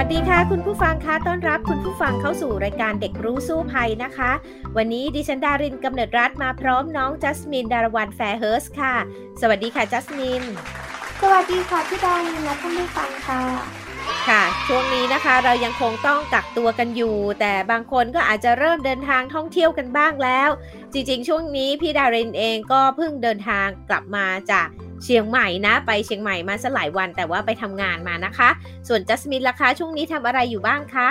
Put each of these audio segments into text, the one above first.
วัสดีค่ะ คุณผู้ฟังคะต้อนรับคุณผู้ฟังเข้าสู่รายการเด็กรู้สู้ภัยนะคะ วันนี้ดิฉันดารินกำเนิดรัฐมาพร้อมน้องจัสมินดารวันแฟร์เฮิร์สค่ะ สวัสดีค่ะจัสมิน สวัสดีค่ะพี่ดารินและท่านผู้ฟังค่ะค่ะ ช่วงนี้นะคะเรายังคงต้องกักตัวกันอยู่ แต่บางคนก็อาจจะเริ่มเดินทางท่องเที่ยวกันบ้างแล้ว จริงๆ ช่วงนี้พี่ดารินเองก็เพิ่งเดินทางกลับมาจาก เชียงใหม่นะ ไปเชียงใหม่มาสักหลายวันแต่ว่าไปทำงานมานะคะ ส่วนจัสมินล่ะคะช่วงนี้ทำอะไรอยู่บ้างคะ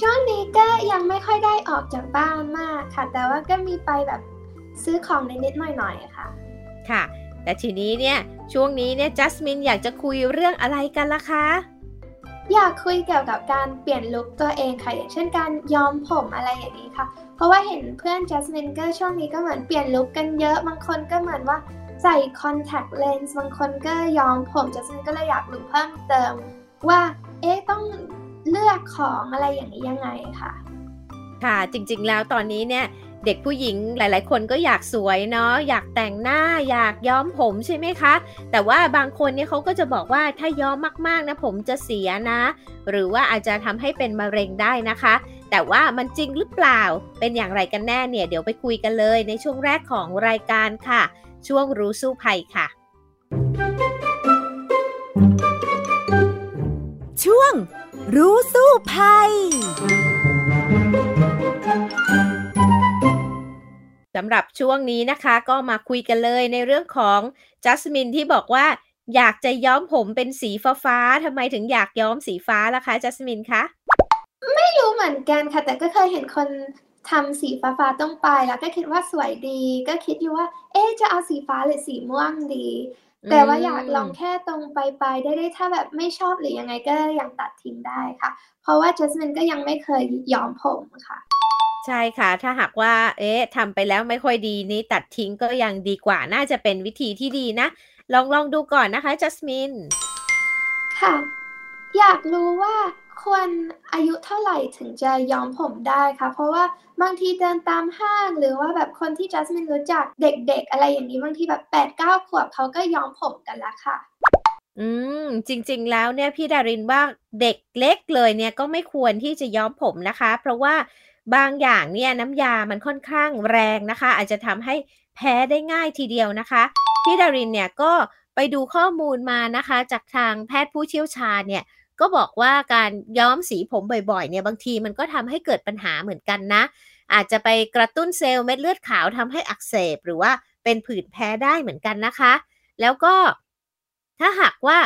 ช่วงนี้ก็ยังไม่ค่อยได้ออกจากบ้านมากค่ะ แต่ว่าก็มีไปแบบซื้อของนิดๆหน่อยๆค่ะ ค่ะ แต่ทีนี้เนี่ยช่วงนี้เนี่ยจัสมินอยากจะคุยเรื่องอะไรกันล่ะคะอยากคุยเกี่ยวกับการเปลี่ยนลุคตัวเองค่ะ อย่างเช่นการย้อมผมอะไรอย่างนี้ค่ะ เพราะว่าเห็นเพื่อนจัสมินก็ช่วงนี้ก็เหมือนเปลี่ยนลุคกันเยอะ บางคนก็เหมือนว่า ใส่คอนแทคเลนส์บางคนก็ย้อมผมจัสมินก็เลยอยากรู้เพิ่มเติมว่า เอ๊ะต้องเลือกของอะไรอย่างนี้ยังไงค่ะ ค่ะจริงๆแล้วตอนนี้เนี่ยเด็กผู้หญิงหลาย ๆ คนก็อยากสวยเนาะอยากแต่งหน้าอยากย้อมผมใช่ไหมคะ แต่ว่าบางคนเนี่ยเขาก็จะบอกว่าถ้าย้อมมากๆนะผมจะเสียนะ หรือว่าอาจจะทำให้เป็นมะเร็งได้นะคะ แต่ว่ามันจริงหรือเปล่า เป็นอย่างไรกันแน่เนี่ย เดี๋ยวไปคุยกันเลยในช่วงแรกของรายการค่ะ ช่วงรู้สู้ภัยค่ะ ช่วงรู้สู้ภัยสำหรับช่วงนี้นะคะก็มาคุยกันเลยในเรื่องของจัสมินที่บอกว่าอยากจะย้อมผมเป็นสีฟ้าฟ้าทำไมถึงอยากย้อมสีฟ้าล่ะคะจัสมินคะ ไม่รู้เหมือนกันค่ะ แต่ก็เคยเห็นคนทำสีฟ้าฟ้าต้องไปแล้วก็คิดว่าสวยดี ก็คิดอยู่ว่า เอ๊จะเอาสีฟ้าหรือสีม่วงดีแต่ว่าอยากลองแค่ตรงไปไปได้ได้ถ้าแบบไม่ชอบหรือยังไงก็ยังตัดทิ้งได้ค่ะ เพราะว่าจัสมินก็ยังไม่เคยย้อมผมค่ะ ใช่ค่ะ ถ้าหากว่า เอ๊ะทำไปแล้วไม่ค่อยดีนี้ตัดทิ้งก็ยังดีกว่า น่าจะเป็นวิธีที่ดีนะ ลองลองดูก่อนนะคะจัสมิน ค่ะ อยากรู้ว่า ควรอายุเท่าไหร่ถึงจะย้อมผมได้คะเพราะว่าบางทีเดินตามห้าง หรือว่าแบบคนที่จัสมินรู้จักเด็กๆ อะไรอย่างนี้บางทีแบบแปดเก้าขวบเขาก็ย้อมผมกันแล้วค่ะ อืม จริงๆแล้วเนี่ยพี่ดารินว่าเด็กเล็กเลยเนี่ยก็ไม่ควรที่จะย้อมผมนะคะ เพราะว่าบางอย่างเนี่ยน้ำยามันค่อนข้างแรงนะคะ อาจจะทำให้แพ้ได้ง่ายทีเดียวนะคะ พี่ดารินเนี่ยก็ไปดูข้อมูลมานะคะ จากทางแพทย์ผู้เชี่ยวชาญเนี่ย ก็บอกว่าการย้อมสีผมบ่อยๆเนี่ยบางทีมันก็ทำให้เกิดปัญหาเหมือนกันนะ อาจจะไปกระตุ้นเซลล์เม็ดเลือดขาวทำให้อักเสบ หรือว่าเป็นผื่นแพ้ได้เหมือนกันนะคะ แล้วก็ถ้าหากว่า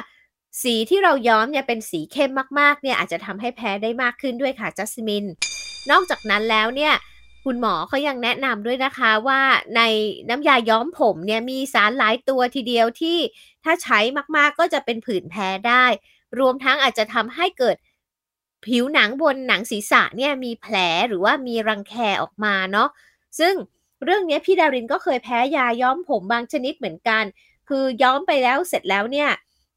สีที่เราย้อมเนี่ยเป็นสีเข้มมากๆเนี่ยอาจจะทำให้แพ้ได้มากขึ้นด้วยค่ะจัสมิน นอกจากนั้นแล้วเนี่ยคุณหมอเขายังแนะนำด้วยนะคะว่าในน้ำยาย้อมผมเนี่ยมีสารหลายตัวทีเดียวที่ถ้าใช้มากๆก็จะเป็นผื่นแพ้ได้ รวมทั้งอาจจะทำให้เกิดผิวหนังบนหนังศีรษะเนี่ยมีแผลหรือว่ามีรังแคออกมาเนาะซึ่งเรื่องนี้พี่ดารินก็เคยแพ้ยาย้อมผมบางชนิดเหมือนกัน คือย้อมไปแล้วเสร็จแล้วเนี่ย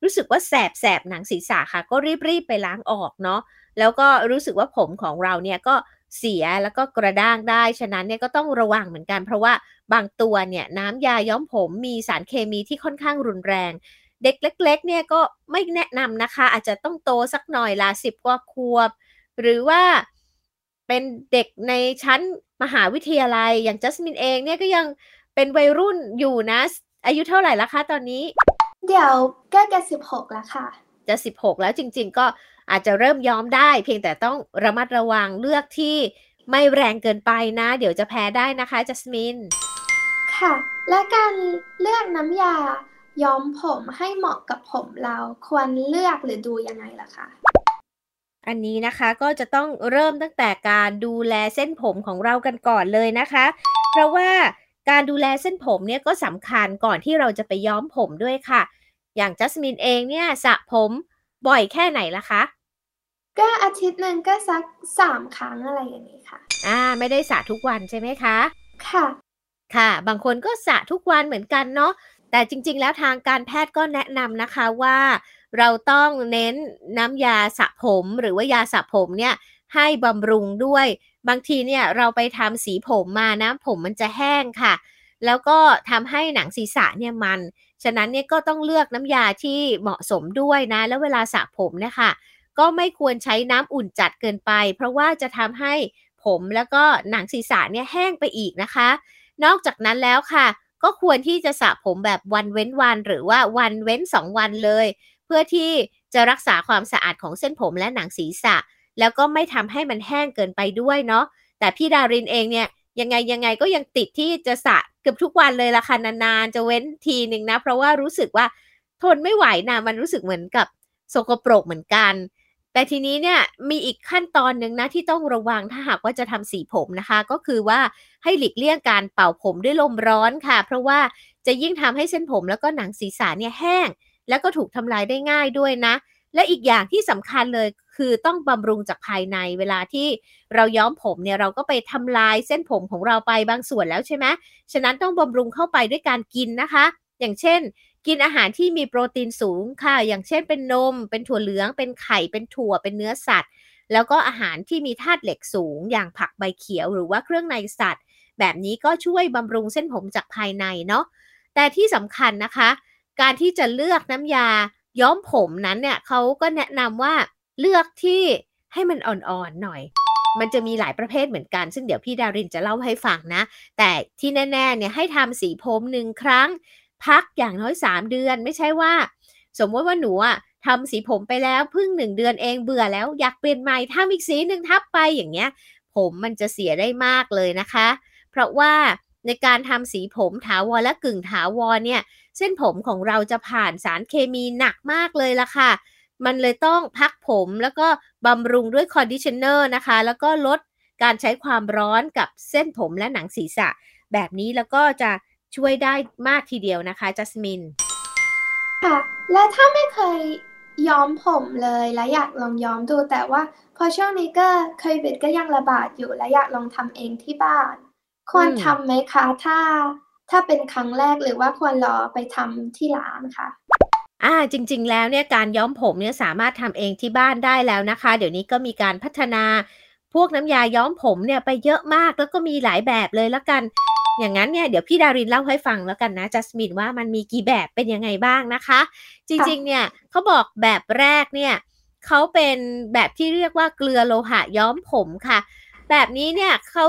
รู้สึกว่าแสบแสบหนังศีรษะค่ะ ก็รีบๆไปล้างออกเนาะแล้วก็รู้สึกว่าผมของเราเนี่ยก็เสียแล้วก็กระด้างได้ ฉะนั้นเนี่ยก็ต้องระวังเหมือนกัน เพราะว่าบางตัวเนี่ยน้ำยาย้อมผมมีสารเคมีที่ค่อนข้างรุนแรง เด็กเล็ก ๆ เนี่ยก็ไม่แนะนำนะคะ อาจจะต้องโตสักหน่อยละสิบกว่าขวบ หรือว่าเป็นเด็กในชั้นมหาวิทยาลัยอย่างจัสมินเองเนี่ยก็ยังเป็นวัยรุ่นอยู่นะ อายุเท่าไหร่ละคะตอนนี้ เดี๋ยวก็จะสิบหกแล้วค่ะ จะสิบหกแล้วจริง ๆ ก็อาจจะเริ่มย้อมได้ เพียงแต่ต้องระมัดระวังเลือกที่ไม่แรงเกินไปนะ เดี๋ยวจะแพ้ได้นะคะจัสมินค่ะ และการเลือกน้ำยา ย้อมผมให้เหมาะกับผมเราควรเลือกหรือดูยังไงล่ะคะอันนี้นะคะก็จะต้องเริ่มตั้งแต่การดูแลเส้นผมของเรากันก่อนเลยนะคะ เพราะว่าการดูแลเส้นผมเนี่ยก็สำคัญก่อนที่เราจะไปย้อมผมด้วยค่ะ อย่างจัสมินเองเนี่ยสระผมบ่อยแค่ไหนล่ะคะ ก็อาทิตย์หนึ่งก็สักสามครั้งอะไรอย่างนี้ค่ะ อ่า ไม่ได้สระทุกวันใช่ไหมคะ ค่ะ ค่ะ บางคนก็สระทุกวันเหมือนกันเนาะ แต่จริง ๆ แล้วทางการแพทย์ก็แนะนำนะคะว่า เราต้องเน้นน้ำยาสระผม หรือว่ายาสระผมเนี่ยให้บำรุงด้วย บางทีเนี่ยเราไปทำสีผมมานะผมมันจะแห้งค่ะ แล้วก็ทำให้หนังศีรษะเนี่ยมัน ฉะนั้นเนี่ยก็ต้องเลือกน้ำยาที่เหมาะสมด้วยนะ แล้วเวลาสระผมเนี่ยค่ะก็ไม่ควรใช้น้ำอุ่นจัดเกินไป เพราะว่าจะทำให้ผมแล้วก็หนังศีรษะเนี่ยแห้งไปอีกนะคะ นอกจากนั้นแล้วค่ะ ก็ควรที่จะสระผมแบบวันเว้นวัน หรือว่าวันเว้น 2 วันเลย เพื่อที่จะรักษาความสะอาดของเส้นผมและหนังศีรษะ แล้วก็ไม่ทำให้มันแห้งเกินไปด้วยเนาะแต่พี่ดารินเองเนี่ยยังไงยังไงก็ยังติดที่จะสระเกือบทุกวันเลยละค่ะนานๆจะเว้นทีหนึ่งนะ เพราะว่ารู้สึกว่าทนไม่ไหวนะมันรู้สึกเหมือนกับสกปรกเหมือนกัน แต่ทีนี้เนี่ยมีอีกขั้นตอนหนึ่งนะที่ต้องระวังถ้าหากว่าจะทำสีผมนะคะ ก็คือว่าให้หลีกเลี่ยงการเป่าผมด้วยลมร้อนค่ะ เพราะว่าจะยิ่งทำให้เส้นผมแล้วก็หนังศีรษะเนี่ยแห้ง แล้วก็ถูกทำลายได้ง่ายด้วยนะ และอีกอย่างที่สำคัญเลยคือต้องบำรุงจากภายในเวลาที่เราย้อมผมเนี่ยเราก็ไปทำลายเส้นผมของเราไปบางส่วนแล้วใช่ไหมฉะนั้นต้องบำรุงเข้าไปด้วยการกินนะคะ อย่างเช่น กินอาหารที่มีโปรตีนสูงค่ะ อย่างเช่นเป็นนม เป็นถั่วเหลือง เป็นไข่ เป็นถั่ว เป็นเนื้อสัตว์ แล้วก็อาหารที่มีธาตุเหล็กสูง อย่างผักใบเขียวหรือว่าเครื่องในสัตว์ แบบนี้ก็ช่วยบำรุงเส้นผมจากภายในเนาะ แต่ที่สำคัญนะคะ การที่จะเลือกน้ำยาย้อมผมนั้นเนี่ยเขาก็แนะนำว่าเลือกที่ให้มันอ่อนๆหน่อย มันจะมีหลายประเภทเหมือนกัน ซึ่งเดี๋ยวพี่ดารินจะเล่าให้ฟังนะ แต่ที่แน่ๆเนี่ยให้ทำสีผมหนึ่งครั้ง พักอย่างน้อย 3 เดือน ไม่ใช่ว่า สมมติว่าหนูอะทำสีผมไปแล้วเพิ่งหนึ่งเดือนเองเบื่อแล้วอยากเปลี่ยนใหม่ทำอีกสีหนึ่งทับไปอย่างเงี้ย ผมมันจะเสียได้มากเลยนะคะ เพราะว่าในการทำสีผมถาวรและกึ่งถาวรเนี่ย เส้นผมของเราจะผ่านสารเคมีหนักมากเลยละค่ะ มันเลยต้องพักผมแล้วก็บำรุงด้วย conditioner นะคะ แล้วก็ลดการใช้ความร้อนกับเส้นผมและหนังศีรษะ แบบนี้แล้วก็จะ ช่วยได้มากทีเดียวนะคะจัสมินค่ะ และถ้าไม่เคยย้อมผมเลยและอยากลองย้อมดูแต่ว่าพอช่วงนี้ก็โควิดก็ยังระบาดอยู่และอยากลองทำเองที่บ้าน ควรอืมทำไหมคะถ้าถ้าเป็นครั้งแรกหรือว่าควรรอไปทำที่ร้านคะอ่าจริง ๆ แล้วเนี่ยการย้อมผมเนี่ยสามารถทำเองที่บ้านได้แล้วนะคะ เดี๋ยวนี้ก็มีการพัฒนาพวกน้ำยาย้อมผมเนี่ยไปเยอะมากแล้วก็มีหลายแบบเลยแล้วกัน อย่างนั้นเนี่ยเดี๋ยวพี่ดารินเล่าให้ฟังแล้วกันนะจัสมินว่ามันมีกี่แบบเป็นยังไงบ้างนะคะ จริงๆเนี่ยเขาบอกแบบแรกเนี่ยเขาเป็นแบบที่เรียกว่าเกลือโลหะย้อมผมค่ะ แบบนี้เนี่ยเขา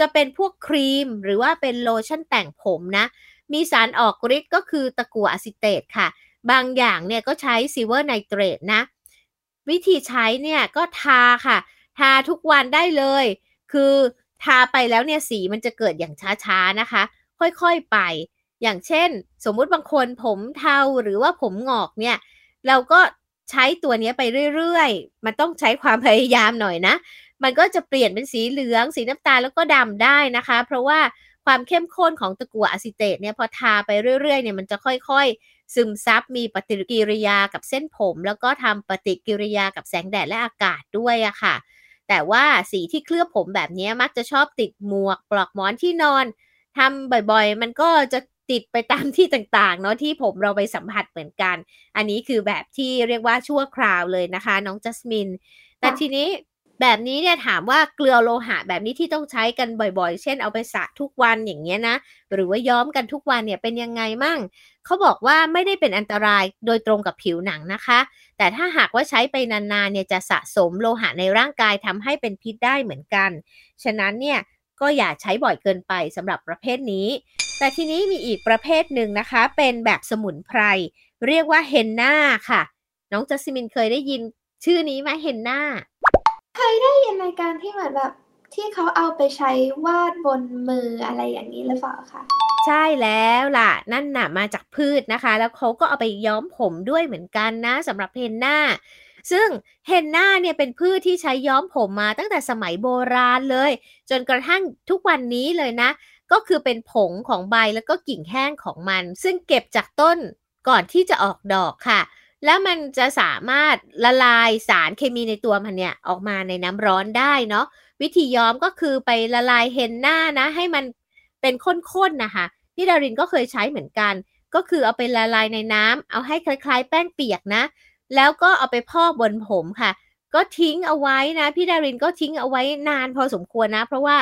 จะเป็นพวกครีมหรือว่าเป็นโลชั่นแต่งผมนะ มีสารออกฤทธิ์ก็คือตะกั่วอะซิเตตค่ะ บางอย่างเนี่ยก็ใช้ซิลเวอร์ไนเตรตนะ วิธีใช้เนี่ยก็ทาค่ะ ทาทุกวันได้เลย คือ ทาไปแล้วเนี่ยสีมันจะเกิดอย่างช้าๆนะคะ ค่อยๆไป อย่างเช่น สมมุติบางคนผมเทาหรือว่าผมงอกเนี่ย เราก็ใช้ตัวนี้ไปเรื่อยๆ มันต้องใช้ความพยายามหน่อยนะ มันก็จะเปลี่ยนเป็นสีเหลือง สีน้ำตาลแล้วก็ดำได้นะคะ เพราะว่าความเข้มข้นของตะกั่วอะซิเตตเนี่ยพอทาไปเรื่อยๆเนี่ยมันจะค่อยๆ ซึมซับมีปฏิกิริยากับเส้นผม แล้วก็ทำปฏิกิริยากับแสงแดดและอากาศด้วยอะค่ะ แต่ว่าสีที่เคลือบผมแบบนี้มักจะชอบติดหมวกปลอกหมอนที่นอนทำบ่อยๆ มันก็จะติดไปตามที่ต่างๆ เนาะที่ผมเราไปสัมผัสเหมือนกัน อันนี้คือแบบที่เรียกว่าชั่วคราวเลยนะคะ น้องจัสมิน แต่ทีนี้ แบบนี้เนี่ยถามว่าเกลือโลหะแบบนี้ที่ต้องใช้กันบ่อยๆ เช่นเอาไปสระทุกวันอย่างเงี้ยนะ หรือว่าย้อมกันทุกวันเนี่ยเป็นยังไงมั่ง เขาบอกว่าไม่ได้เป็นอันตรายโดยตรงกับผิวหนังนะคะ แต่ถ้าหากว่าใช้ไปนานๆเนี่ยจะสะสมโลหะในร่างกายทำให้เป็นพิษได้เหมือนกัน ฉะนั้นเนี่ยก็อย่าใช้บ่อยเกินไปสำหรับประเภทนี้ แต่ทีนี้มีอีกประเภทหนึ่งนะคะ เป็นแบบสมุนไพร เรียกว่าเฮนนาค่ะ น้องจัสมินเคยได้ยินชื่อนี้ไหมเฮนนา เคยได้ยินในการที่เหมือนแบบ ที่เขาเอาไปใช้วาดบนมืออะไรอย่างนี้หรือเปล่าคะ ใช่แล้วล่ะ นั่นน่ะมาจากพืชนะคะ แล้วเขาก็เอาไปย้อมผมด้วยเหมือนกันนะสำหรับเฮนนาซึ่งเฮนนาเนี่ยเป็นพืชที่ใช้ย้อมผมมาตั้งแต่สมัยโบราณเลย จนกระทั่งทุกวันนี้เลยนะ ก็คือเป็นผงของใบแล้วก็กิ่งแห้งของมัน ซึ่งเก็บจากต้นก่อนที่จะออกดอกค่ะ แล้วมันจะสามารถละลายสารเคมีในตัวมันเนี่ยออกมาในน้ำร้อนได้เนาะวิธีย้อมก็คือไปละลายเฮนน่านะ ให้มันเป็นข้นๆนะคะพี่ดารินก็เคยใช้เหมือนกัน ก็คือเอาไปละลายในน้ำเอาให้คล้ายๆ แป้งเปียกนะ แล้วก็เอาไปพอกบนผมค่ะ ก็ทิ้งเอาไว้นะ พี่ดารินก็ทิ้งเอาไว้นานพอสมควรนะ เพราะว่า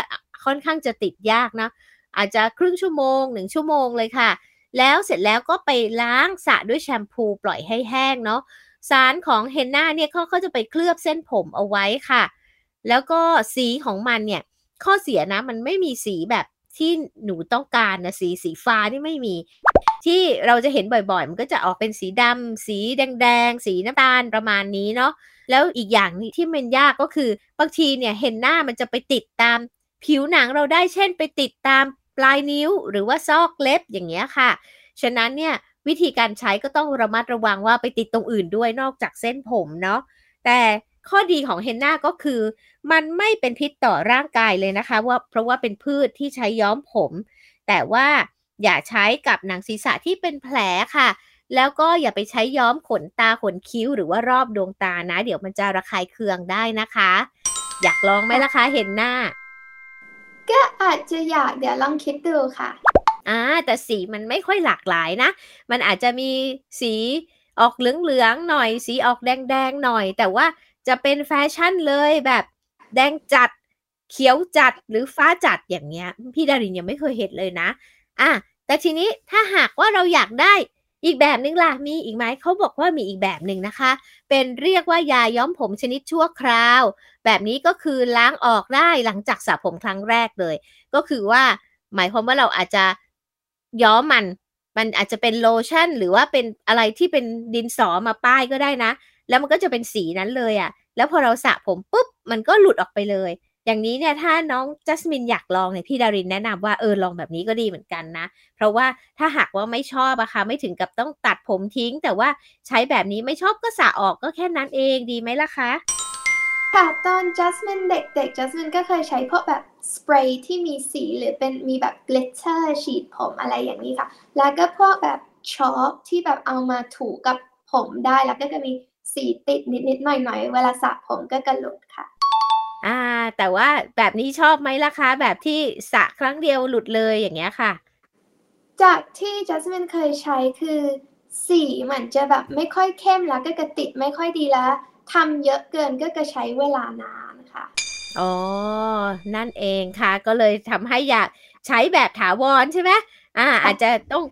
ค่อนข้างจะติดยากนะอาจจะครึ่งชั่วโมงหนึ่งชั่วโมงเลยค่ะ แล้วเสร็จแล้วก็ไปล้างสระด้วยแชมพูปล่อยให้แห้งเนาะสารของเฮนน่าเนี่ยเขาเขาจะไปเคลือบเส้นผมเอาไว้ค่ะ แล้วก็สีของมันเนี่ย ข้อเสียนะมันไม่มีสีแบบที่หนูต้องการนะสีสีฟ้านี่ไม่มี ที่เราจะเห็นบ่อยๆ มันก็จะออกเป็นสีดำสีแดงๆ สีน้ำตาลประมาณนี้เนาะแล้วอีกอย่างที่มันยากก็คือบางทีเนี่ยเห็นหน้ามันจะไปติดตาม ผิวหนังเราได้เช่นไปติดตาม ปลายนิ้วหรือว่าซอกเล็บอย่างเงี้ยค่ะ ฉะนั้นเนี่ยวิธีการใช้ก็ต้องระมัดระวังว่าไปติดตรงอื่นด้วยนอกจากเส้นผมเนาะแต่ข้อดีของเฮนนาก็คือ มันไม่เป็นพิษต่อร่างกายเลยนะคะว่าเพราะว่าเป็นพืชที่ใช้ย้อมผม แต่ว่าอย่าใช้กับหนังศีรษะที่เป็นแผลค่ะ แล้วก็อย่าไปใช้ย้อมขนตาขนคิ้วหรือว่ารอบดวงตานะ เดี๋ยวมันจะระคายเคืองได้นะคะ อยากลองไหมล่ะคะเห็นหน้า ก็อาจจะอยากเดี๋ยวลองคิดดูค่ะอ่าแต่สีมันไม่ค่อยหลากหลายนะ มันอาจจะมีสีออกเหลืองๆหน่อย สีออกแดงๆหน่อย แต่ว่าจะเป็นแฟชั่นเลยแบบแดงจัด เขียวจัดหรือฟ้าจัดอย่างเงี้ย พี่ดารินยังไม่เคยเห็นเลยนะ อะแต่ทีนี้ถ้าหากว่าเราอยากได้ อีกแบบนึงล่ะมีอีกไหมเขาบอกว่ามีอีกแบบหนึ่งนะคะ เป็นเรียกว่ายาย้อมผมชนิดชั่วคราว แบบนี้ก็คือล้างออกได้หลังจากสระผมครั้งแรกเลย ก็คือว่าหมายความว่าเราอาจจะย้อมมัน มันอาจจะเป็นโลชั่น หรือว่าเป็นอะไรที่เป็นดินสอมาป้ายก็ได้นะ แล้วมันก็จะเป็นสีนั้นเลยอะ่ะ แล้วพอเราสระผมปุ๊บมันก็หลุดออกไปเลย อย่างนี้เนี่ยถ้าน้องจัสมินอยากลองเนี่ยพี่ดารินแนะนำว่าเออลองแบบนี้ก็ดีเหมือนกันนะ เพราะว่าถ้าหากว่าไม่ชอบอะค่ะไม่ถึงกับต้องตัดผมทิ้ง แต่ว่าใช้แบบนี้ไม่ชอบก็สระออกก็แค่นั้นเองดีไหมล่ะคะค่ะตอนจัสมินเด็กๆจัสมินก็เคยใช้พวกแบบสเปรย์ที่มีสีหรือเป็นมีแบบกลิตเตอร์ฉีดผมอะไรอย่างนี้ค่ะ แล้วก็พวกแบบช็อคที่แบบเอามาถูกับผมได้แล้วก็จะมีสีติดนิดๆหน่อยๆเวลาสระผมก็กระหลุดค่ะ อ่า แต่ว่าแบบนี้ชอบไหมล่ะคะ แบบที่สระครั้งเดียวหลุดเลยอย่างเงี้ยค่ะ จากที่จัสมินเคยใช้คือสีเหมือนจะแบบไม่ค่อยเข้มแล้วก็กระติดไม่ค่อยดีแล้วทำเยอะเกินก็จะใช้เวลานานค่ะ อ๋อ นั่นเองค่ะ ก็เลยทำให้อยากใช้แบบถาวรใช่ไหมอ่า อาจจะต้อง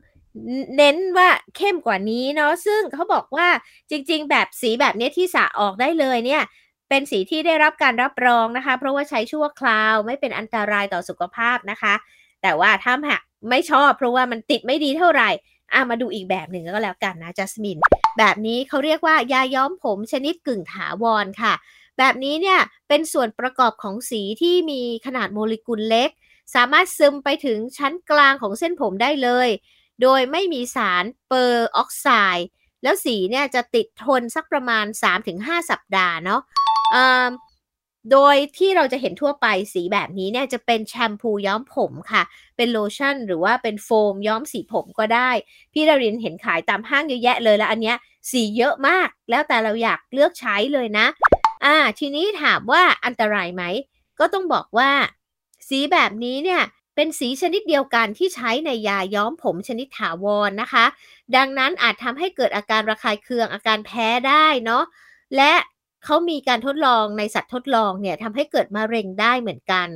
เน้นว่าเข้มกว่านี้เนาะซึ่งเขาบอกว่าจริง ๆ แบบสีแบบนี้ที่สะออกได้เลยเนี่ย เป็นสีที่ได้รับการรับรองนะคะ เพราะว่าใช้ชั่วคราวไม่เป็นอันตรายต่อสุขภาพนะคะ แต่ว่าถ้าหากไม่ชอบเพราะว่ามันติดไม่ดีเท่าไหร่อะมาดูอีกแบบหนึ่งก็แล้วกันนะจัสมินแบบนี้เขาเรียกว่ายาย้อมผมชนิดกึ่งถาวรค่ะ แบบนี้เนี่ยเป็นส่วนประกอบของสีที่มีขนาดโมเลกุลเล็ก สามารถซึมไปถึงชั้นกลางของเส้นผมได้เลย โดยไม่มีสารเปอร์ออกไซด์แล้วสีเนี่ยจะติดทนสักประมาณ 3-5 สัปดาห์เนาะ โดยที่เราจะเห็นทั่วไปสีแบบนี้เนี่ยจะเป็นแชมพูย้อมผมค่ะ เป็นโลชั่นหรือว่าเป็นโฟมย้อมสีผมก็ได้ พี่ดารินเห็นขายตามห้างเยอะแยะเลยแล้วอันเนี้ยสีเยอะมาก แล้วแต่เราอยากเลือกใช้เลยนะ อ่า ทีนี้ถามว่าอันตรายไหม ก็ต้องบอกว่า สีแบบนี้เนี่ยเป็นสีชนิดเดียวกันที่ใช้ในยาย้อมผมชนิดถาวรนนะคะ ดังนั้นอาจทำให้เกิดอาการระคายเคืองอาการแพ้ได้เนาะและ เขามีการทดลองในสัตว์ทดลองเนี่ยทำให้เกิดมะเร็งได้เหมือนกัน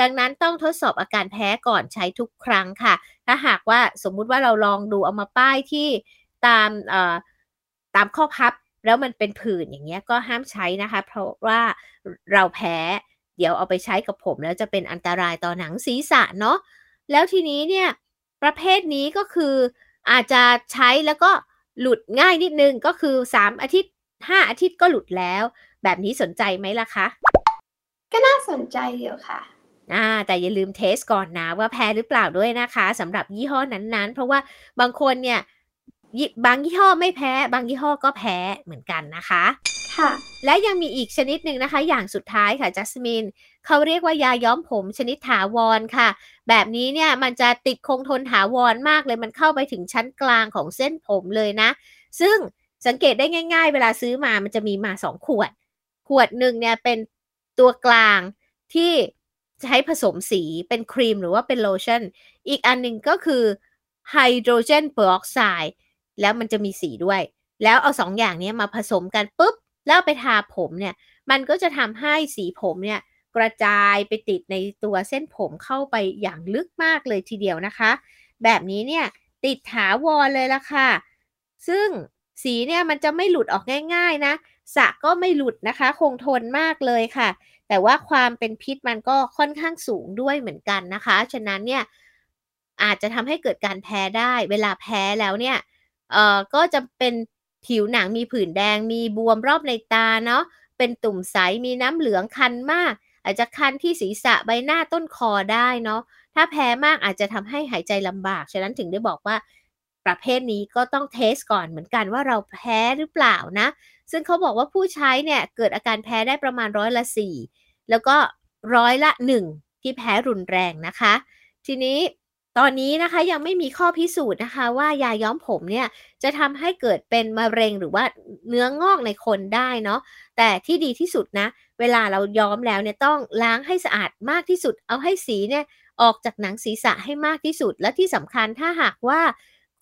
ดังนั้นต้องทดสอบอาการแพ้ก่อนใช้ทุกครั้งค่ะ ถ้าหากว่าสมมุติว่าเราลองดูเอามาป้ายที่ตามตามข้อพับแล้วมันเป็นผื่นอย่างเงี้ยก็ห้ามใช้นะคะ เพราะว่าเราแพ้เดี๋ยวเอาไปใช้กับผมแล้วจะเป็นอันตรายต่อหนังศีรษะเนาะแล้วทีนี้เนี่ยประเภทนี้ก็คืออาจจะใช้แล้วก็หลุดง่ายนิดนึงก็คือ 3 อาทิตย์ ห้าอาทิตย์ก็หลุดแล้ว แบบนี้สนใจไหมล่ะคะ ก็น่าสนใจอยู่ค่ะอ่าแต่อย่าลืมเทสก่อนนะว่าแพ้หรือเปล่าด้วยนะคะสำหรับยี่ห้อนั้นๆ เพราะว่าบางคนเนี่ยบางยี่ห้อไม่แพ้ บางยี่ห้อก็แพ้เหมือนกันนะคะ ค่ะ และยังมีอีกชนิดหนึ่งนะคะ อย่างสุดท้ายค่ะจัสมินเขาเรียกว่ายาย้อมผมชนิดถาวรค่ะ แบบนี้เนี่ยมันจะติดคงทนถาวรมากเลยมันเข้าไปถึงชั้นกลางของเส้นผมเลยนะ ซึ่ง สังเกตได้ง่ายๆ เวลาซื้อมามันจะมีมาสองขวด ขวดหนึ่งเนี่ยเป็นตัวกลางที่ใช้ผสมสีเป็นครีมหรือว่าเป็นโลชั่น อีกอันหนึ่งก็คือไฮโดรเจนเปอร์ออกไซด์แล้วมันจะมีสีด้วย แล้วเอาสองอย่างนี้มาผสมกันปุ๊บ แล้วไปทาผมเนี่ย มันก็จะทำให้สีผมเนี่ยกระจายไปติดในตัวเส้นผมเข้าไปอย่างลึกมากเลยทีเดียวนะคะ แบบนี้เนี่ยติดถาวรเลยละค่ะ ซึ่ง สีเนี่ยมันจะไม่หลุดออกง่าย ๆนะสะก็ไม่หลุดนะคะ คงทนมากเลยค่ะ แต่ว่าความเป็นพิษมันก็ค่อนข้างสูงด้วยเหมือนกันนะคะ ฉะนั้นเนี่ยอาจจะทำให้เกิดการแพ้ได้ เวลาแพ้แล้วเนี่ยเอ่อก็จะเป็นผิวหนังมีผื่นแดงมีบวมรอบในตาเนาะเป็นตุ่มใสมีน้ำเหลืองคันมาก อาจจะคันที่ศีรษะใบหน้าต้นคอได้เนาะถ้าแพ้มากอาจจะทำให้หายใจลำบาก ฉะนั้นถึงได้บอกว่า ประเภทนี้ก็ต้องเทสก่อนเหมือนกันว่าเราแพ้หรือเปล่านะ ซึ่งเขาบอกว่าผู้ใช้เนี่ยเกิดอาการแพ้ได้ประมาณร้อยละสี่แล้วก็ร้อยละหนึ่งที่แพ้รุนแรงนะคะ ทีนี้ตอนนี้นะคะยังไม่มีข้อพิสูจน์นะคะ ว่ายาย้อมผมเนี่ยจะทำให้เกิดเป็นมะเร็งหรือว่าเนื้องอกในคนได้เนาะแต่ที่ดีที่สุดนะ เวลาเราย้อมแล้วเนี่ยต้องล้างให้สะอาดมากที่สุด เอาให้สีเนี่ยออกจากหนังศีรษะให้มากที่สุด และที่สำคัญถ้าหากว่า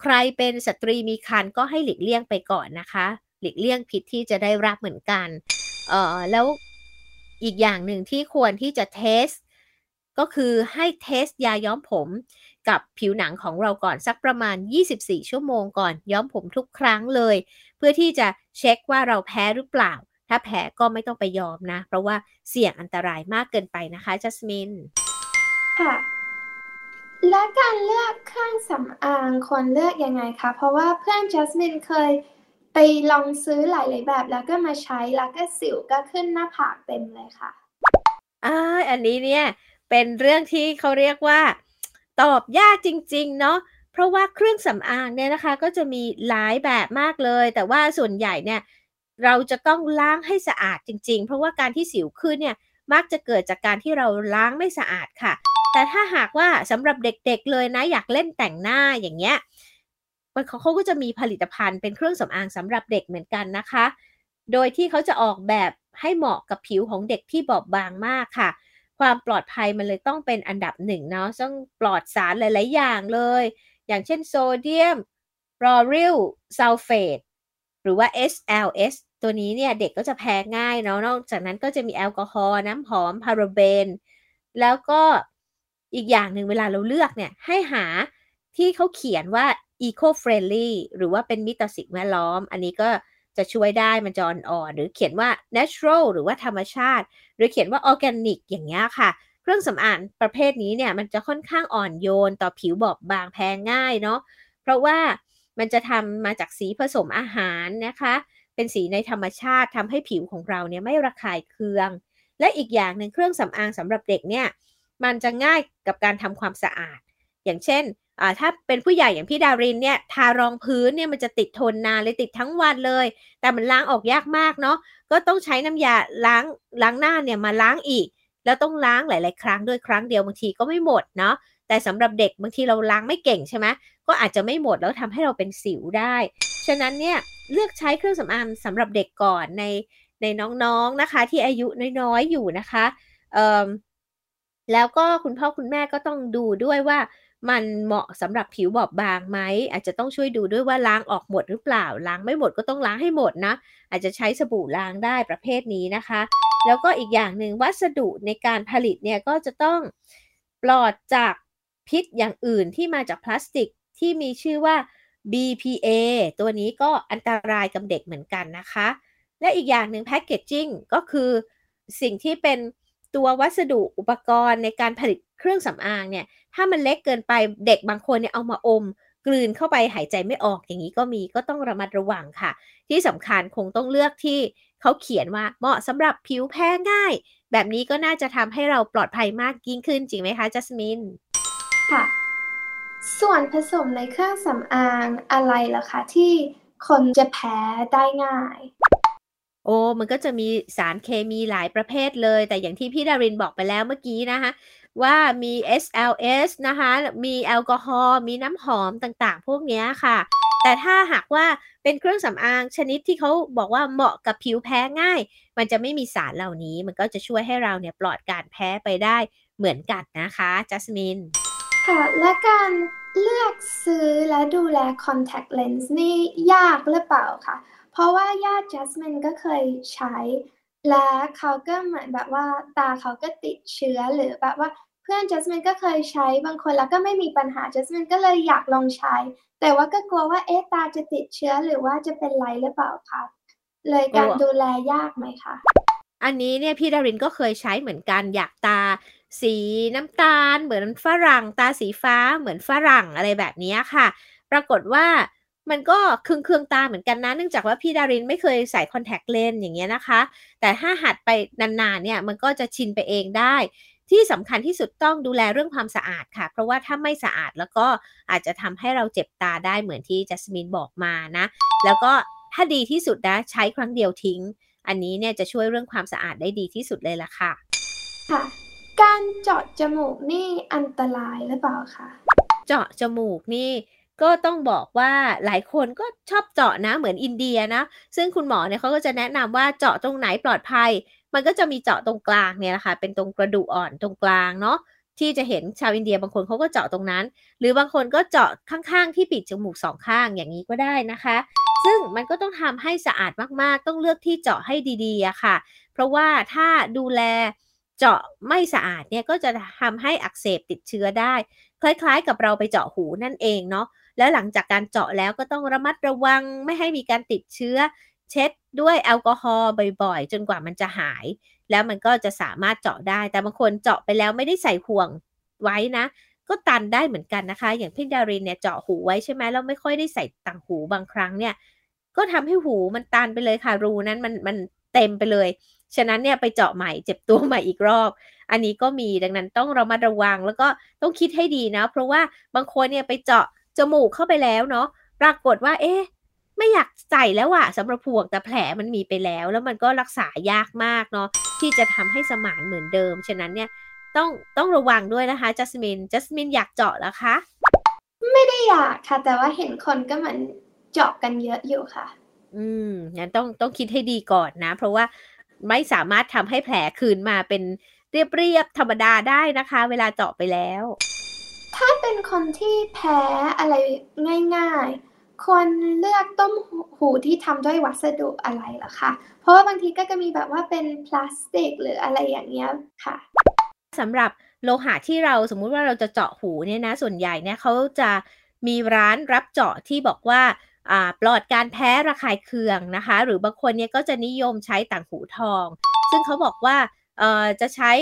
ใครเป็นสตรีมีครรภ์ก็ให้หลีกเลี่ยงไปก่อนนะคะ หลีกเลี่ยงพิษที่จะได้รับเหมือนกันเอ่อแล้วอีกอย่างหนึ่งที่ควรที่จะเทส ก็คือให้เทสยาย้อมผมกับผิวหนังของเราก่อนสักประมาณ 24 ชั่วโมงก่อนย้อมผมทุกครั้งเลย เพื่อที่จะเช็คว่าเราแพ้หรือเปล่า ถ้าแพ้ก็ไม่ต้องไปยอมนะ เพราะว่าเสี่ยงอันตรายมากเกินไปนะคะจัสมินค่ะ และการเลือกเครื่องสำอางควรเลือกยังไงคะ เพราะว่าเพื่อนจัสมินเคยไปลองซื้อหลายๆแบบ แล้วก็มาใช้แล้วก็สิวก็ขึ้นหน้าผากเต็มเลยค่ะอ่าอันนี้เนี่ยเป็นเรื่องที่เขาเรียกว่า ตอบยากจริง ๆ เนาะเพราะว่าเครื่องสำอางเนี่ยนะคะ ก็จะมีหลายแบบมากเลย แต่ว่าส่วนใหญ่เนี่ยเราจะต้องล้างให้สะอาดจริง ๆ เพราะว่าการที่สิวขึ้นเนี่ย มักจะเกิดจากการที่เราล้างไม่สะอาดค่ะ แต่ถ้าหากว่าสำหรับเด็กๆเลยนะอยากเล่นแต่งหน้าอย่างเงี้ยเขาเขาก็จะมีผลิตภัณฑ์เป็นเครื่องสำอางสำหรับเด็กเหมือนกันนะคะ โดยที่เขาจะออกแบบให้เหมาะกับผิวของเด็กที่บอบบางมากค่ะ ความปลอดภัยมันเลยต้องเป็นอันดับหนึ่งเนาะต้องปลอดสารหลาย ๆ อย่างเลย อย่างเช่นโซเดียมรอริลซัลเฟตหรือว่า SLS ตัวนี้เนี่ยเด็กก็จะแพ้ง่ายเนาะนอกจากนั้นก็จะมีแอลกอฮอล์น้ำหอมพาราเบน แล้วก็อีกอย่างหนึ่งเวลาเราเลือกเนี่ยให้หาที่เขาเขียนว่า eco friendly หรือว่าเป็นมิตรต่อสิ่งแวดล้อม อันนี้ก็จะช่วยได้มันจะอ่อนหรือเขียนว่า natural หรือว่าธรรมชาติ หรือเขียนว่า organic อย่างเงี้ยค่ะ เครื่องสำอางประเภทนี้เนี่ยมันจะค่อนข้างอ่อนโยนต่อผิวบอบบางแพ้ง่ายเนาะเพราะว่ามันจะทำมาจากสีผสมอาหารนะคะ เป็นสีในธรรมชาติทำให้ผิวของเราเนี่ยไม่ระคายเคือง และอีกอย่างหนึ่งเครื่องสำอางสำหรับเด็กเนี่ยมันจะง่ายกับการทำความสะอาด อย่างเช่นอ่าถ้าเป็นผู้ใหญ่อย่างพี่ดารินเนี่ยทารองพื้นเนี่ยมันจะติดทนนานเลยติดทั้งวันเลย แต่มันล้างออกยากมากเนาะก็ต้องใช้น้ำยาล้างล้างหน้าเนี่ยมาล้างอีก แล้วต้องล้างหลาย ๆ ครั้งด้วยครั้งเดียวบางทีก็ไม่หมดเนาะแต่สำหรับเด็กบางทีเราล้างไม่เก่งใช่ไหมก็อาจจะไม่หมดแล้วทำให้เราเป็นสิวได้ ฉะนั้นเนี่ย เลือกใช้เครื่องสำอางสำหรับเด็กก่อนในในน้องๆนะคะ ที่อายุน้อยๆอยู่นะคะเอ่อแล้วก็คุณพ่อคุณแม่ก็ต้องดูด้วยว่ามันเหมาะสำหรับผิวบอบบางไหม อาจจะต้องช่วยดูด้วยว่าล้างออกหมดหรือเปล่า ล้างไม่หมดก็ต้องล้างให้หมดนะ อาจจะใช้สบู่ล้างได้ประเภทนี้นะคะ แล้วก็อีกอย่างหนึ่งวัสดุในการผลิตเนี่ยก็จะต้องปลอดจากพิษอย่างอื่นที่มาจากพลาสติกที่มีชื่อว่า BPA ตัวนี้ก็อันตรายกับเด็กเหมือนกันนะคะ และอีกอย่างหนึ่งแพคเกจจิ้งก็คือสิ่งที่เป็นตัววัสดุอุปกรณ์ในการผลิตเครื่องสำอางเนี่ย ถ้ามันเล็กเกินไปเด็กบางคนเนี่ยเอามาอม กลืนเข้าไปหายใจไม่ออกอย่างนี้ก็มีก็ต้องระมัดระวังค่ะ ที่สำคัญคงต้องเลือกที่เขาเขียนว่าเหมาะสำหรับผิวแพ้ง่าย แบบนี้ก็น่าจะทำให้เราปลอดภัยมากยิ่งขึ้นจริงไหมคะจัสมินค่ะ ส่วนผสมในเครื่องสำอางอะไรล่ะคะ ที่คนจะแพ้ได้ง่าย โอ้มันก็จะมีสารเคมีหลายประเภทเลย แต่อย่างที่พี่ดารินบอกไปแล้วเมื่อกี้นะคะ ว่ามี SLS นะคะ มีแอลกอฮอล์มีน้ำหอมต่างๆ พวกนี้ค่ะ แต่ถ้าหากว่าเป็นเครื่องสำอางชนิดที่เขาบอกว่าเหมาะกับผิวแพ้ง่าย มันจะไม่มีสารเหล่านี้ มันก็จะช่วยให้เราเนี่ยปลอดการแพ้ไปได้เหมือนกันนะคะจัสมิน ค่ะ และการเลือกซื้อและดูแล contact lens นี่ยากหรือเปล่าคะเพราะว่าญาติจัสมินก็เคยใช้ และเขาก็เหมือนแบบว่าตาเขาก็ติดเชื้อหรือแบบว่าเพื่อนจัสมินก็เคยใช้บางคนแล้วก็ไม่มีปัญหาจัสมินก็เลยอยากลองใช้ แต่ว่าก็กลัวว่าเอ๊ะตาจะติดเชื้อหรือว่าจะเป็นไรหรือเปล่าคะเลยการดูแลยากไหมคะอันนี้เนี่ยพี่ดารินก็เคยใช้เหมือนกันอยากตา สีน้ำตาล เหมือนฝรั่ง ตาสีฟ้าเหมือนฝรั่งอะไรแบบนี้ค่ะ ปรากฏว่ามันก็เคืองเคืองตาเหมือนกันนะ เนื่องจากว่าพี่ดารินไม่เคยใส่คอนแทคเลนส์อย่างเงี้ยนะคะ แต่ถ้าหัดไปนานๆเนี่ยมันก็จะชินไปเองได้ ที่สำคัญที่สุดต้องดูแลเรื่องความสะอาดค่ะ เพราะว่าถ้าไม่สะอาดแล้วก็อาจจะทำให้เราเจ็บตาได้เหมือนที่จัสมินบอกมานะ แล้วก็ถ้าดีที่สุดนะใช้ครั้งเดียวทิ้ง อันนี้เนี่ยจะช่วยเรื่องความสะอาดได้ดีที่สุดเลยล่ะค่ะ ค่ะ การเจาะจมูกนี่อันตรายหรือเปล่าคะ เจาะจมูกนี่ก็ต้องบอกว่าหลายคนก็ชอบเจาะนะเหมือนอินเดียนะ ซึ่งคุณหมอเนี่ยเขาก็จะแนะนำว่าเจาะตรงไหนปลอดภัย มันก็จะมีเจาะตรงกลางเนี่ยแหละค่ะเป็นตรงกระดูกอ่อนตรงกลางเนาะที่จะเห็นชาวอินเดียบางคนเขาก็เจาะตรงนั้น หรือบางคนก็เจาะข้างๆ ที่ปิดจมูกสองข้างอย่างนี้ก็ได้นะคะ ซึ่งมันก็ต้องทำให้สะอาดมากๆ ต้องเลือกที่เจาะให้ดีๆอะค่ะ เพราะว่าถ้าดูแล เจาะไม่สะอาดเนี่ยก็จะทำให้อักเสบติดเชื้อได้ คล้ายๆ กับเราไปเจาะหูนั่นเองเนาะแล้วหลังจากการเจาะแล้วก็ต้องระมัดระวังไม่ให้มีการติดเชื้อ เช็ดด้วยแอลกอฮอล์บ่อยๆ จนกว่ามันจะหาย แล้วมันก็จะสามารถเจาะได้ แต่บางคนเจาะไปแล้วไม่ได้ใส่ห่วงไว้นะ ก็ตันได้เหมือนกันนะคะ อย่างพี่ดารินเนี่ยเจาะหูไว้ใช่ไหมแล้วไม่ค่อยได้ใส่ต่างหูบางครั้งเนี่ย ก็ทำให้หูมันตันไปเลยค่ะรูนั้นมันมันเต็มไปเลย ฉะนั้นเนี่ยไปเจาะใหม่เจ็บตัวใหม่อีกรอบ อันนี้ก็มีดังนั้นต้องเรามาระวังแล้วก็ต้องคิดให้ดีนะ เพราะว่าบางคนเนี่ยไปเจาะจมูกเข้าไปแล้วเนาะปรากฏว่า เอ๊ะไม่อยากใส่แล้วอะสำหรับพวงแต่แผลมันมีไปแล้ว แล้วมันก็รักษายากมากเนาะที่จะทำให้สมานเหมือนเดิม ฉะนั้นเนี่ยต้องต้องระวังด้วยนะคะจัสมินจัสมินอยากเจาะแล้วคะไม่ได้อยากค่ะ แต่ว่าเห็นคนก็เหมือนเจาะกันเยอะอยู่ค่ะ อืมงั้นต้องต้องคิดให้ดีก่อนนะ เพราะว่า ไม่สามารถทำให้แผลคืนมาเป็นเรียบๆธรรมดาได้นะคะ เวลาเจาะไปแล้ว ถ้าเป็นคนที่แพ้อะไรง่าย ๆ ควรเลือกต้มหูที่ทำด้วยวัสดุอะไรล่ะคะเพราะว่าบางทีก็จะมีแบบว่าเป็นพลาสติกหรืออะไรอย่างเงี้ยค่ะสำหรับโลหะที่เราสมมุติว่าเราจะเจาะหูเนี่ยนะ ส่วนใหญ่เนี่ยเขาจะมีร้านรับเจาะที่บอกว่า ปลอดการแพ้ระคายเคืองนะคะ หรือบางคนเนี่ยก็จะนิยมใช้ต่างหูทอง ซึ่งเขาบอกว่าจะใช้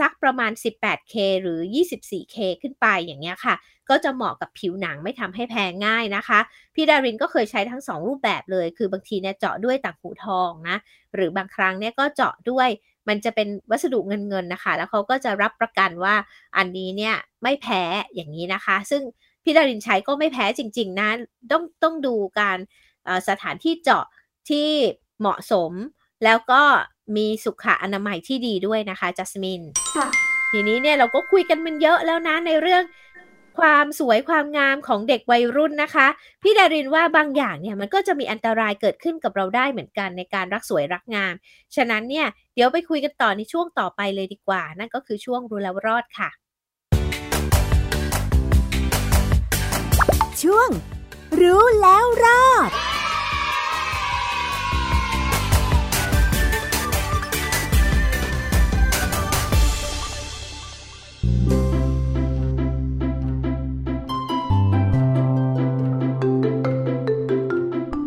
สักประมาณ 18K หรือ 24K ขึ้นไปอย่างเงี้ยค่ะ ก็จะเหมาะกับผิวหนังไม่ทำให้แพ้ง่ายนะคะ พี่ดารินก็เคยใช้ทั้ง 2 รูปแบบเลย คือบางทีเนี่ยเจาะด้วยต่างหูทองนะ หรือบางครั้งเนี่ยก็เจาะด้วย มันจะเป็นวัสดุเงินเงินนะคะ แล้วเขาก็จะรับประกันว่าอันนี้เนี่ยไม่แพ้อย่างนี้นะคะ ซึ่ง พี่ดารินใช้ก็ไม่แพ้จริง ๆ นะ ต้องต้องดูการสถานที่เจาะที่เหมาะสม แล้วก็มีสุขอนามัยที่ดีด้วยนะคะจัสมินทีนี้เนี่ยเราก็คุยกันมันเยอะแล้วนะในเรื่องความสวยความงามของเด็กวัยรุ่นนะคะ พี่ดารินว่าบางอย่างเนี่ยมันก็จะมีอันตรายเกิดขึ้นกับเราได้เหมือนกันในการรักสวยรักงาม ฉะนั้นเนี่ยเดี๋ยวไปคุยกันต่อในช่วงต่อไปเลยดีกว่า นั่นก็คือช่วงรู้แล้วรอดค่ะ ช่วง รู้แล้วรอด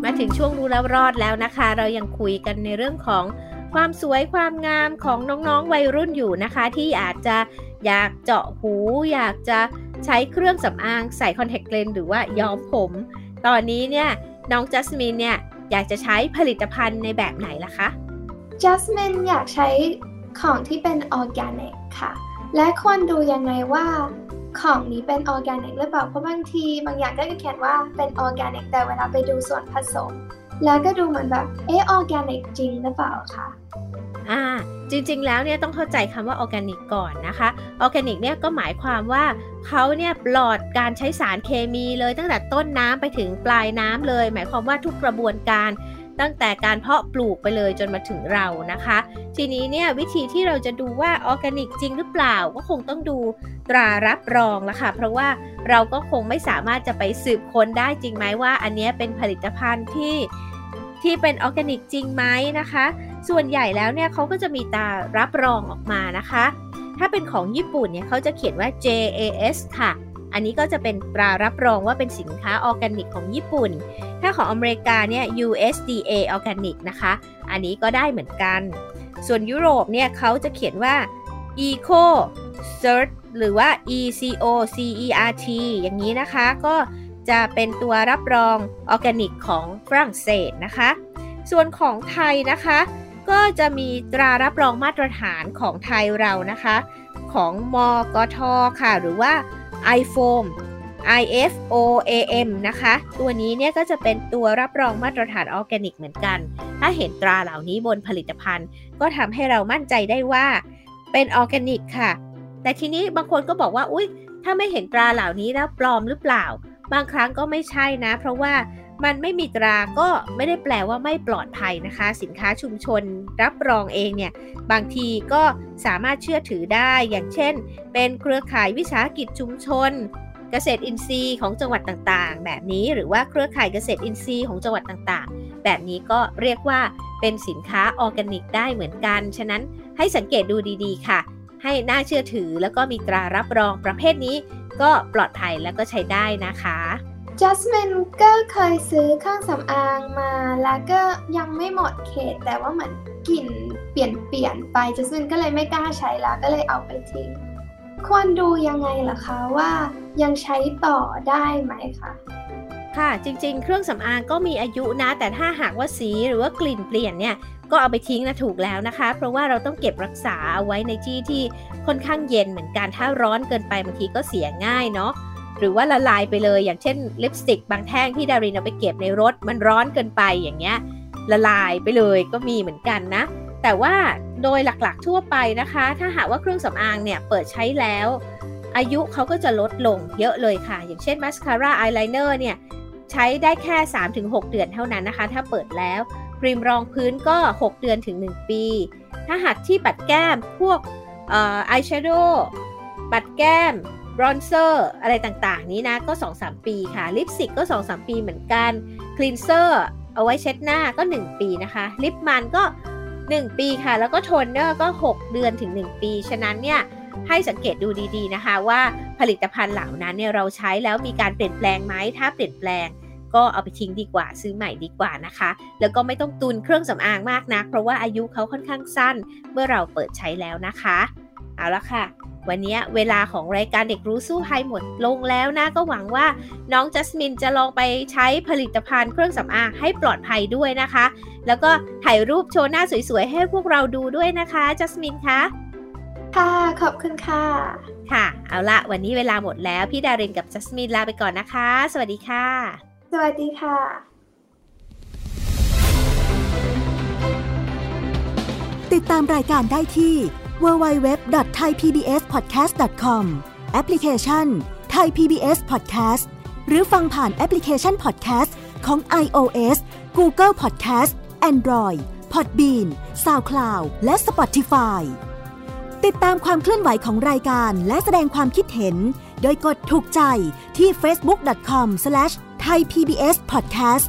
มาถึงช่วงรู้แล้วรอดแล้วนะคะ เรายังคุยกันในเรื่องของความสวยความงามของน้องๆวัยรุ่นอยู่นะคะ ที่อาจจะอยากเจาะหู อยากจะใช้เครื่องสำอางใส่คอนแทคเลนส์หรือว่าย้อมผม ตอนนี้เนี่ยน้องจัสมินเนี่ยอยากจะใช้ผลิตภัณฑ์ในแบบไหนล่ะคะจัสมินอยากใช้ของที่เป็นออร์แกนิกค่ะ และควรดูยังไงว่าของนี้เป็นออร์แกนิกหรือเปล่า เพราะบางทีบางอย่างก็จะเขียนว่าเป็นออร์แกนิกแต่เวลาไปดูส่วนผสม แล้วก็ดูเหมือนแบบเออออร์แกนิกจริงหรือเปล่าคะอ่า จริงๆ แล้วเนี่ยต้องเข้าใจคำว่าออร์แกนิกก่อนนะคะออร์แกนิกเนี่ยก็หมายความว่าเขาเนี่ยปลอดการใช้สารเคมีเลยตั้งแต่ต้นน้ำไปถึงปลายน้ำเลย หมายความว่าทุกกระบวนการตั้งแต่การเพาะปลูกไปเลยจนมาถึงเรานะคะ ทีนี้เนี่ยวิธีที่เราจะดูว่าออร์แกนิกจริงหรือเปล่า ก็คงต้องดูตรารับรองละค่ะ เพราะว่าเราก็คงไม่สามารถจะไปสืบค้นได้จริงไหมว่า อันนี้เป็นผลิตภัณฑ์ที่ ที่เป็นออร์แกนิกจริงไหมนะคะ ส่วนใหญ่แล้วเนี่ยเขาก็จะมีตรารับรองออกมานะคะ ถ้าเป็นของญี่ปุ่นเนี่ยเขาจะเขียนว่า JAS ค่ะ อันนี้ก็จะเป็นตรารับรองว่าเป็นสินค้าออร์แกนิกของญี่ปุ่น ถ้าของอเมริกาเนี่ย USDA Organic นะคะ อันนี้ก็ได้เหมือนกัน ส่วนยุโรปเนี่ยเขาจะเขียนว่า Eco Cert หรือว่า ECO CERT อย่างนี้นะคะ ก็ จะเป็นตัวรับรองออร์แกนิกของฝรั่งเศสนะคะ ส่วนของไทยนะคะ ก็จะมีตรารับรองมาตรฐานของไทยเรานะคะ ของมกทค่ะ หรือว่า iFoam IFOAM นะคะ ตัวนี้เนี่ยก็จะเป็นตัวรับรองมาตรฐานออร์แกนิกเหมือนกัน ถ้าเห็นตราเหล่านี้บนผลิตภัณฑ์ ก็ทำให้เรามั่นใจได้ว่าเป็นออร์แกนิกค่ะ แต่ทีนี้บางคนก็บอกว่า อุ๊ย ถ้าไม่เห็นตราเหล่านี้แล้วปลอมหรือเปล่า บางครั้งก็ไม่ใช่นะ เพราะว่ามันไม่มีตราก็ไม่ได้แปลว่าไม่ปลอดภัยนะคะ สินค้าชุมชนรับรองเองเนี่ย บางทีก็สามารถเชื่อถือได้อย่างเช่น เป็นเครือข่ายวิสาหกิจชุมชน เกษตรอินทรีย์ของจังหวัดต่างๆ แบบนี้หรือว่าเครือข่ายเกษตรอินทรีย์ของจังหวัดต่างๆ แบบนี้ก็เรียกว่าเป็นสินค้าออร์แกนิกได้เหมือนกัน ฉะนั้นให้สังเกตดูดีๆ ค่ะ ให้น่าเชื่อถือแล้วก็มีตรารับรองประเภทนี้ ก็ปลอดภัยแล้วก็ใช้ได้นะคะจัสมินก็เคยซื้อเครื่องสำอางมาแล้วก็ยังไม่หมดเขต แต่ว่าเหมือนกลิ่นเปลี่ยนเปลี่ยนไปจัสมินก็เลยไม่กล้าใช้แล้วก็เลยเอาไปทิ้ง ควรดูยังไงล่ะคะว่ายังใช้ต่อได้ไหมคะค่ะจริงๆ เครื่องสำอางก็มีอายุนะ แต่ถ้าหากว่าสีหรือว่ากลิ่นเปลี่ยนเนี่ย ก็เอาไปทิ้งนะถูกแล้วนะคะ เพราะว่าเราต้องเก็บรักษาเอาไว้ในที่ที่ค่อนข้างเย็นเหมือนกันถ้าร้อนเกินไปบางทีก็เสียง่ายเนาะหรือว่าละลายไปเลย อย่างเช่นลิปสติก บางแท่งที่ดารินเอาไปเก็บในรถ มันร้อนเกินไปอย่างเงี้ยละลายไปเลยก็มีเหมือนกันนะ แต่ว่าโดยหลักๆทั่วไปนะคะ ถ้าหากว่าเครื่องสำอางเนี่ยเปิดใช้แล้ว อายุเขาก็จะลดลงเยอะเลยค่ะ อย่างเช่นมาสคาร่าอายไลเนอร์เนี่ยใช้ได้แค่ 3-6 เดือนเท่านั้นนะคะ ถ้าเปิดแล้ว ครีมรองพื้นก็ 6 เดือนถึง 1 ปี ถ้าหากที่ปัดแก้มพวกอายแชโดว์ปัดแก้ม bronzer อะไรต่างๆ นี้นะก็ 2-3 ปีค่ะ ลิปสติกก็ 2-3 ปีเหมือนกัน cleanser เอาไว้เช็ดหน้าก็ 1 ปีนะคะ ลิปมันก็ 1 ปีค่ะ แล้วก็โทนเนอร์ก็ 6 เดือนถึง 1 ปี ฉะนั้นเนี่ยให้สังเกตดูดีๆนะคะว่าผลิตภัณฑ์เหล่านั้นเนี่ยเราใช้แล้วมีการเปลี่ยนแปลงไหมถ้าเปลี่ยนแปลง ก็เอาไปทิ้งดีกว่าซื้อใหม่ดีกว่านะคะ แล้วก็ไม่ต้องตุนเครื่องสำอางมากนะัก เพราะว่าอายุเขาค่อนข้างสั้น เมื่อเราเปิดใช้แล้วนะคะเอาละค่ะ วันนี้เวลาของรายการเด็กรู้สู้ภัยหมดลงแล้วนะ ก็หวังว่าน้องจัสมินจะลองไปใช้ผลิตภัณฑ์เครื่องสำอางให้ปลอดภัยด้วยนะคะ แล้วก็ถ่ายรูปโชว์หน้าสวยๆ ให้พวกเราดูด้วยนะคะจัสมินคะค่ะ ขอบคุณค่ะ ค่ะ เอาละวันนี้เวลาหมดแล้ว พี่ดารินกับจัสมินลาไปก่อนนะคะ สวัสดีค่ะ สวัสดีค่ะติดตามรายการได้ที่ www.thaipbspodcast.com แอปพลิเคชัน Thai PBS Podcast หรือฟังผ่านแอปพลิเคชัน Podcast ของ iOS Google Podcast Android Podbean SoundCloud และ Spotify ติดตามความเคลื่อนไหวของรายการและแสดงความคิดเห็น โดยกดถูกใจที่ facebook.com ไทย PBS Podcast